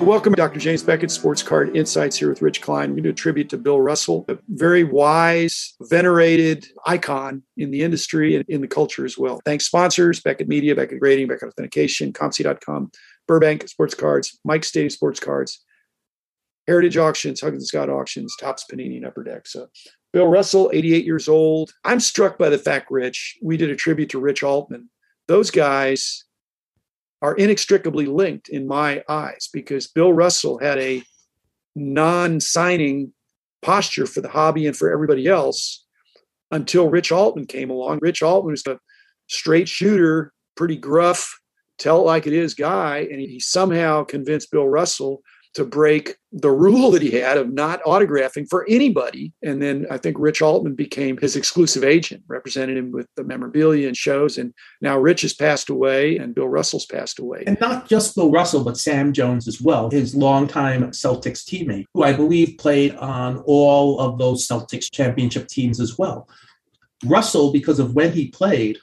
Welcome, Dr. James Beckett, Sports Card Insights here with Rich Klein. We do a tribute to Bill Russell, a very wise, venerated icon in the industry and in the culture as well. Thanks, sponsors Beckett Media, Beckett Grading, Beckett Authentication, ComC.com, Burbank Sports Cards, Mike Stadium Sports Cards, Heritage Auctions, Huggins Scott Auctions, Topps Panini, and Upper Deck. So, Bill Russell, 88 years old. I'm struck by the fact, Rich, we did a tribute to Rich Altman. Those guys are inextricably linked in my eyes because Bill Russell had a non signing posture for the hobby and for everybody else until Rich Altman came along. Rich Altman was a straight shooter, pretty gruff, tell it like it is guy. And he somehow convinced Bill Russell to break the rule that he had of not autographing for anybody. And then I think Rich Altman became his exclusive agent, represented him with the memorabilia and shows. And now Rich has passed away and Bill Russell's passed away. And not just Bill Russell, but Sam Jones as well, his longtime Celtics teammate, who I believe played on all of those Celtics championship teams as well. Russell, because of when he played,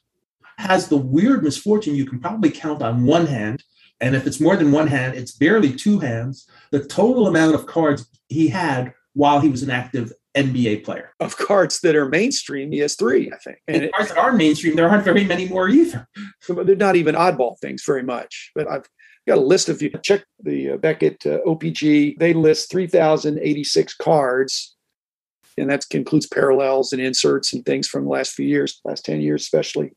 has the weird misfortune you can probably count on one hand and if it's more than one hand, it's barely two hands. The total amount of cards he had while he was an active NBA player. Of cards that are mainstream, he has three, I think. And, and cards that are mainstream, there aren't very many more either. They're not even oddball things very much. But I've got a list of you check the uh, Beckett uh, OPG. They list 3,086 cards, and that includes parallels and inserts and things from the last few years, last 10 years especially.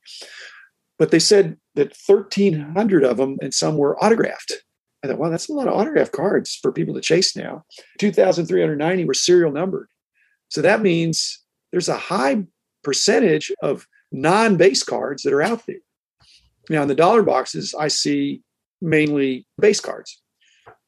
But they said that 1,300 of them and some were autographed. I thought, wow, that's a lot of autograph cards for people to chase now. 2,390 were serial numbered. So that means there's a high percentage of non base cards that are out there. Now, in the dollar boxes, I see mainly base cards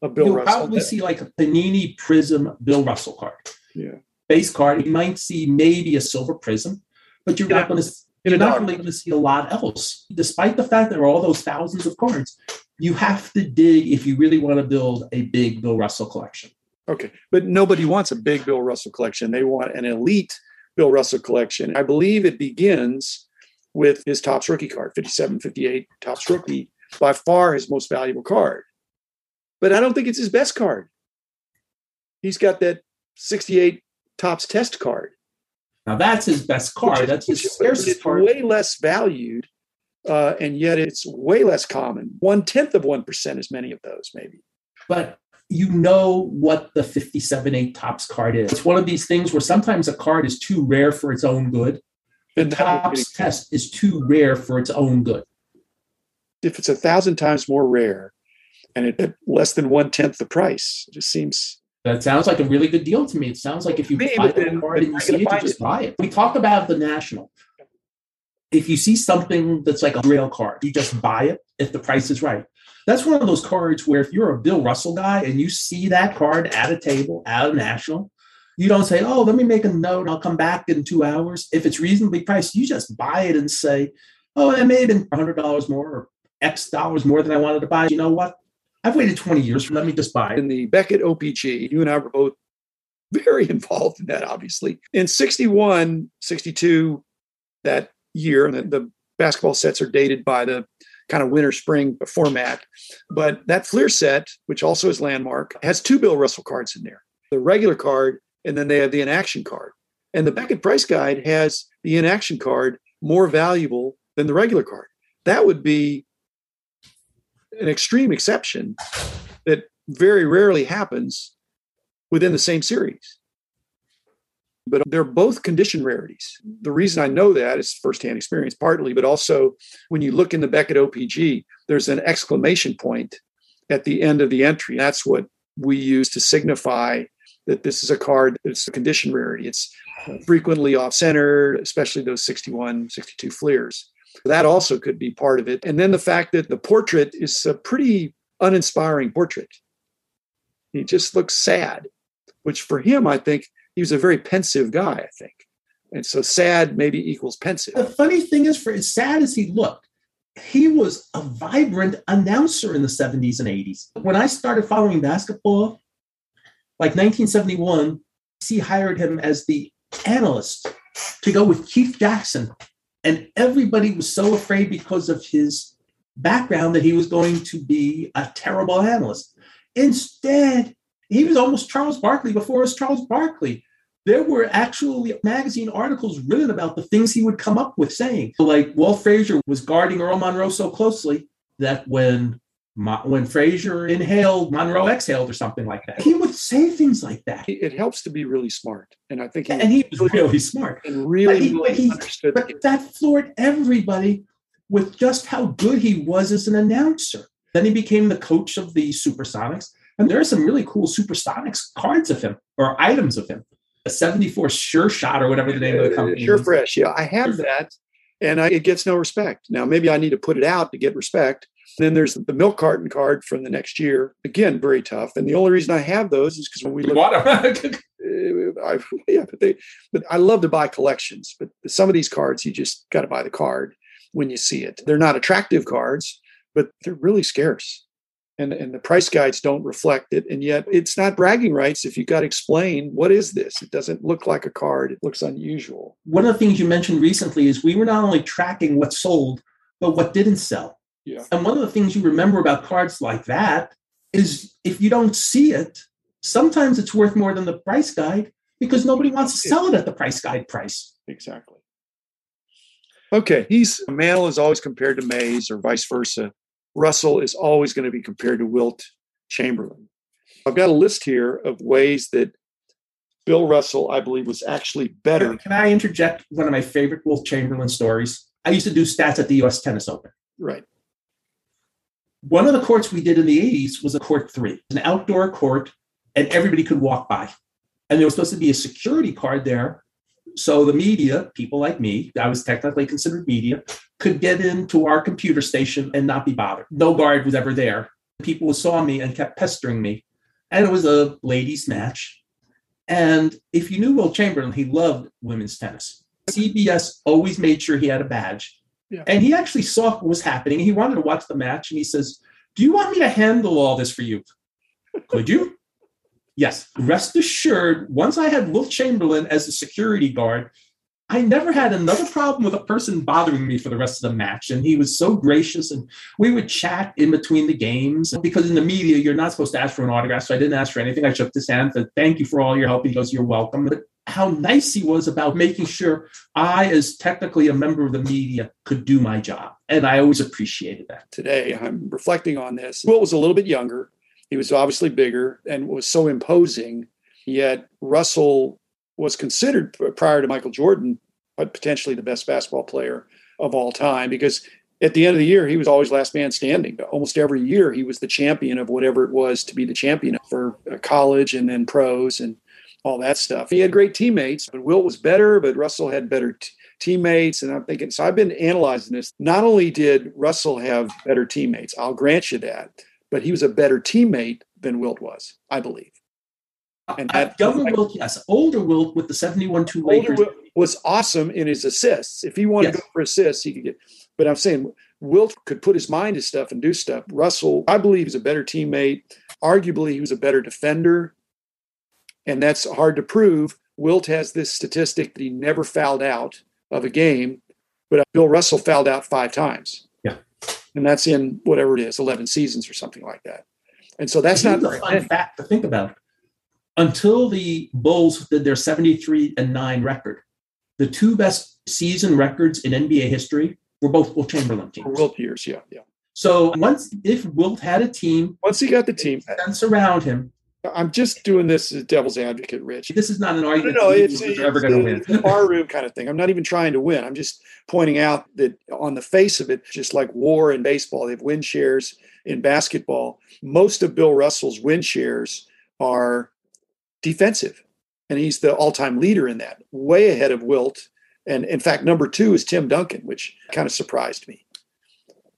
of Bill You'll Russell. probably see like a Panini Prism Bill Russell card. Yeah. Base card. You might see maybe a silver prism, but you're yeah. not going to you're not really going to see a lot else. Despite the fact there are all those thousands of cards, you have to dig if you really want to build a big Bill Russell collection. Okay. But nobody wants a big Bill Russell collection. They want an elite Bill Russell collection. I believe it begins with his Topps rookie card, 57, 58 Topps rookie, by far his most valuable card. But I don't think it's his best card. He's got that 68 Topps test card. Now that's his best card. that's his scarcest card. Way less valued, uh, and yet it's way less common. One tenth of one percent as many of those, maybe. But you know what the 57.8 Topps card is. It's one of these things where sometimes a card is too rare for its own good. The Topps test is too rare for its own good. If it's a thousand times more rare and at less than one tenth the price, it just seems that sounds like a really good deal to me. It sounds like if you buy the card and you see it, you just buy it. We talk about the national. If you see something that's like a rail card, you just buy it if the price is right. That's one of those cards where if you're a Bill Russell guy and you see that card at a table at a national, you don't say, "Oh, let me make a note. I'll come back in two hours." If it's reasonably priced, you just buy it and say, "Oh, it may have been hundred dollars more or X dollars more than I wanted to buy." You know what? I've waited 20 years for let me just buy. In the Beckett OPG, you and I were both very involved in that, obviously. In 61, 62, that year, and the, the basketball sets are dated by the kind of winter spring format. But that Fleer set, which also is landmark, has two Bill Russell cards in there the regular card, and then they have the In Action card. And the Beckett Price Guide has the In Action card more valuable than the regular card. That would be an extreme exception that very rarely happens within the same series. But they're both condition rarities. The reason I know that is firsthand experience, partly, but also when you look in the Beckett OPG, there's an exclamation point at the end of the entry. That's what we use to signify that this is a card that's a condition rarity. It's frequently off center, especially those 61, 62 Fleers. That also could be part of it. And then the fact that the portrait is a pretty uninspiring portrait. He just looks sad, which for him, I think he was a very pensive guy, I think. And so sad maybe equals pensive. The funny thing is, for as sad as he looked, he was a vibrant announcer in the 70s and 80s. When I started following basketball, like 1971, he hired him as the analyst to go with Keith Jackson and everybody was so afraid because of his background that he was going to be a terrible analyst. Instead, he was almost Charles Barkley before it was Charles Barkley. There were actually magazine articles written about the things he would come up with saying. Like Walt Frazier was guarding Earl Monroe so closely that when when Frazier inhaled, Monroe exhaled, or something like that. He would say things like that. It helps to be really smart, and I think he, and he was really smart and really, but he, really understood. But that floored everybody with just how good he was as an announcer. Then he became the coach of the Supersonics, and there are some really cool Supersonics cards of him or items of him. A 74 Sure Shot or whatever the name of the uh, company. Sure is. Fresh, yeah, I have that, and I, it gets no respect. Now maybe I need to put it out to get respect then there's the milk carton card from the next year. Again, very tough. And the only reason I have those is because when we look, I, yeah, but they, but I love to buy collections. But some of these cards, you just got to buy the card when you see it. They're not attractive cards, but they're really scarce. And, and the price guides don't reflect it. And yet it's not bragging rights if you got to explain what is this? It doesn't look like a card. It looks unusual. One of the things you mentioned recently is we were not only tracking what sold, but what didn't sell. Yeah. And one of the things you remember about cards like that is if you don't see it, sometimes it's worth more than the price guide because nobody wants to sell it at the price guide price. Exactly. Okay, he's Mantle is always compared to Mays or vice versa. Russell is always going to be compared to Wilt Chamberlain. I've got a list here of ways that Bill Russell, I believe, was actually better. Can I interject one of my favorite Wilt Chamberlain stories? I used to do stats at the US Tennis Open. Right. One of the courts we did in the 80s was a court three, an outdoor court, and everybody could walk by. And there was supposed to be a security card there. So the media, people like me, I was technically considered media, could get into our computer station and not be bothered. No guard was ever there. People saw me and kept pestering me. And it was a ladies' match. And if you knew Wilt Chamberlain, he loved women's tennis. CBS always made sure he had a badge. Yeah. And he actually saw what was happening. He wanted to watch the match and he says, Do you want me to handle all this for you? Could you? yes. Rest assured, once I had Wilt Chamberlain as a security guard, I never had another problem with a person bothering me for the rest of the match. And he was so gracious. And we would chat in between the games because in the media, you're not supposed to ask for an autograph. So I didn't ask for anything. I shook his hand, and said, Thank you for all your help. He goes, You're welcome. But how nice he was about making sure I, as technically a member of the media, could do my job. And I always appreciated that. Today, I'm reflecting on this. Wilt was a little bit younger. He was obviously bigger and was so imposing. Yet Russell was considered prior to Michael Jordan but potentially the best basketball player of all time because at the end of the year he was always last man standing. Almost every year he was the champion of whatever it was to be the champion for uh, college and then pros and all that stuff. He had great teammates, but Wilt was better, but Russell had better t- teammates. And I'm thinking, so I've been analyzing this. Not only did Russell have better teammates, I'll grant you that, but he was a better teammate than Wilt was, I believe. Uh, and uh, that, younger like, Wilt, yes. Older Wilt with the 71 2 Lakers was awesome in his assists. If he wanted yes. to go for assists, he could get. But I'm saying Wilt could put his mind to stuff and do stuff. Russell, I believe, is a better teammate. Arguably, he was a better defender and that's hard to prove. Wilt has this statistic that he never fouled out of a game, but Bill Russell fouled out five times. Yeah, and that's in whatever it is, eleven seasons or something like that. And so that's not a fun fact to think about. Until the Bulls did their seventy-three and nine record, the two best season records in NBA history were both Wilt Chamberlain teams. Wilt years, yeah, yeah. So once if Wilt had a team, once he got the team sense around him, I'm just doing this as devil's advocate, Rich. This is not an argument. No, no, it's, it's, ever going to win. bar room kind of thing. I'm not even trying to win. I'm just pointing out that on the face of it, just like war in baseball, they have win shares in basketball. Most of Bill Russell's win shares are defensive, and he's the all-time leader in that, way ahead of Wilt. And in fact, number two is Tim Duncan, which kind of surprised me.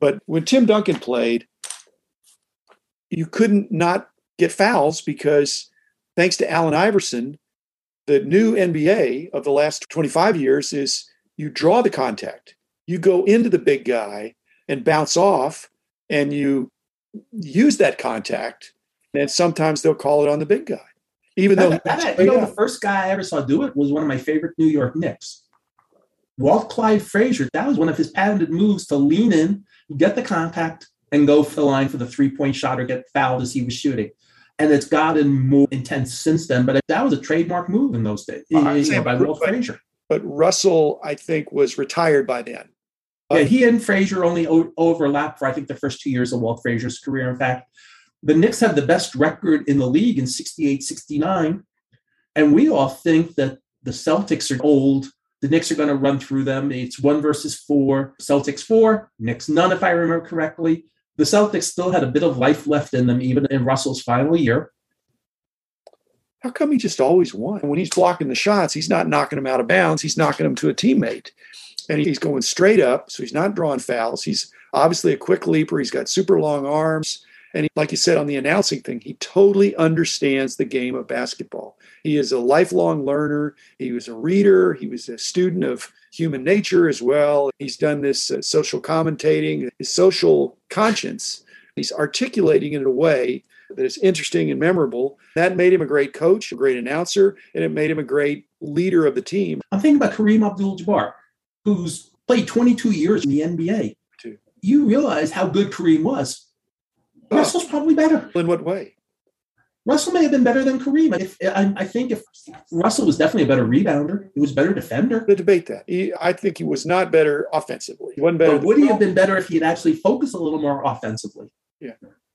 But when Tim Duncan played, you couldn't not get fouls because thanks to Allen Iverson, the new NBA of the last 25 years is you draw the contact. You go into the big guy and bounce off and you use that contact. And sometimes they'll call it on the big guy. Even though that, you know, the first guy I ever saw do it was one of my favorite New York Knicks. Walt Clyde Frazier, that was one of his patented moves to lean in, get the contact, and go for the line for the three point shot or get fouled as he was shooting. And it's gotten more intense since then, but that was a trademark move in those days uh, you know, by Walt Frazier. But Russell, I think, was retired by then. Yeah, he and Frazier only o- overlapped for I think the first two years of Walt Frazier's career. In fact, the Knicks had the best record in the league in 68 69. And we all think that the Celtics are old. The Knicks are going to run through them. It's one versus four. Celtics four, Knicks none, if I remember correctly. The Celtics still had a bit of life left in them, even in Russell's final year. How come he just always won? When he's blocking the shots, he's not knocking them out of bounds. He's knocking them to a teammate and he's going straight up. So he's not drawing fouls. He's obviously a quick leaper. He's got super long arms. And he, like you said on the announcing thing, he totally understands the game of basketball. He is a lifelong learner. He was a reader. He was a student of human nature as well. He's done this uh, social commentating, his social conscience. He's articulating it in a way that is interesting and memorable. That made him a great coach, a great announcer, and it made him a great leader of the team. I'm thinking about Kareem Abdul Jabbar who's played 22 years in the NBA, you realize how good Kareem was. Russell's probably better. In what way? Russell may have been better than Kareem. If I, I, think if Russell was definitely a better rebounder, he was a better defender. To debate that. He, I think he was not better offensively. He wasn't better. But would he have been better if he had actually focused a little more offensively? Yeah.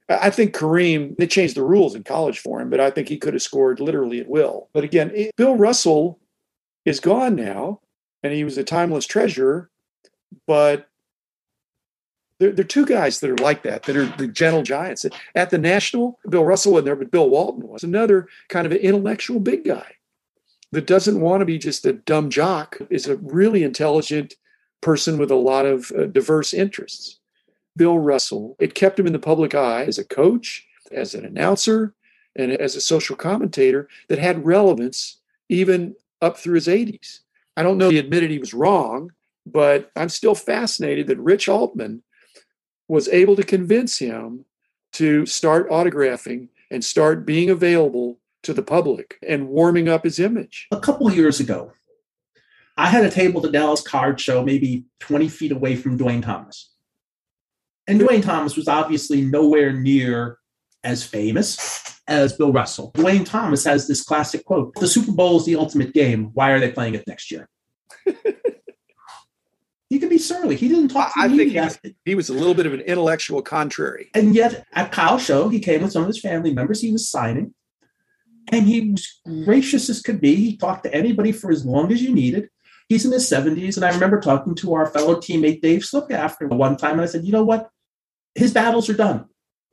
I think Kareem, they changed the rules in college for him, but I think he could have scored literally at will. But again, Bill Russell is gone now and he was a timeless treasure. But there, there are two guys that are like that, that are the gentle giants. At the National, Bill Russell wasn't there, but Bill Walton was another kind of an intellectual big guy that doesn't want to be just a dumb jock, is a really intelligent person with a lot of uh, diverse interests. Bill Russell, it kept him in the public eye as a coach, as an announcer, and as a social commentator that had relevance even up through his 80s. I don't know he admitted he was wrong, but I'm still fascinated that Rich Altman was able to convince him to start autographing and start being available to the public and warming up his image. A couple years ago, I had a table at the Dallas Card Show, maybe 20 feet away from Duane Thomas. And Duane Thomas was obviously nowhere near as famous as Bill Russell. Duane Thomas has this classic quote The Super Bowl is the ultimate game. Why are they playing it next year? he could be surly. He didn't talk to I, me. think he was, he was, a little bit of an intellectual contrary. And yet at Kyle's show, he came with some of his family members. He was signing. And he was mm. gracious as could be. He talked to anybody for as long as you needed. He's in his 70s. And I remember talking to our fellow teammate Dave Sliepka after one time. And I said, you know what? His battles are done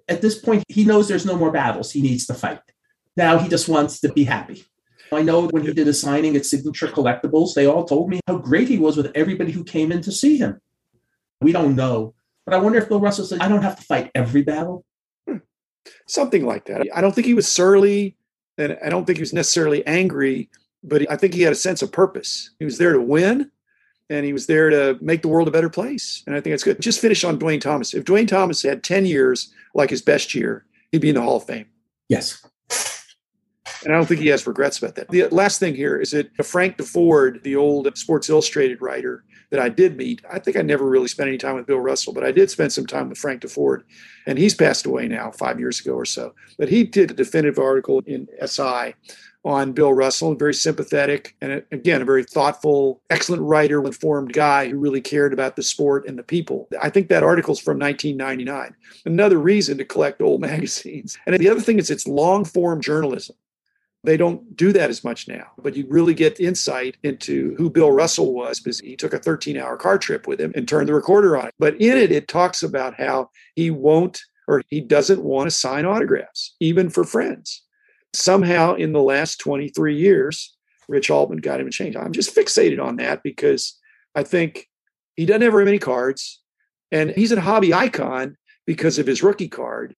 at this point, he knows there's no more battles he needs to fight. Now he just wants to be happy. I know when he did a signing at Signature Collectibles, they all told me how great he was with everybody who came in to see him. We don't know. But I wonder if Bill Russell said, I don't have to fight every battle. Hmm. Something like that. I don't think he was surly and I don't think he was necessarily angry, but I think he had a sense of purpose. He was there to win and he was there to make the world a better place. And I think it's good. Just finish on Duane Thomas. If Duane Thomas had 10 years like his best year, he'd be in the Hall of Fame. Yes. And I don't think he has regrets about that. The last thing here is that Frank Deford, the old Sports Illustrated writer that I did meet, I think I never really spent any time with Bill Russell, but I did spend some time with Frank Deford. And he's passed away now, five years ago or so. But he did a definitive article in SI on Bill Russell, very sympathetic and again, a very thoughtful, excellent writer, informed guy who really cared about the sport and the people. I think that article's from 1999. Another reason to collect old magazines. And the other thing is it's long form journalism. They don't do that as much now, but you really get insight into who Bill Russell was because he took a 13 hour car trip with him and turned the recorder on. But in it, it talks about how he won't or he doesn't want to sign autographs, even for friends somehow in the last 23 years, Rich Altman got him a change. I'm just fixated on that because I think he doesn't ever have many cards and he's a hobby icon because of his rookie card.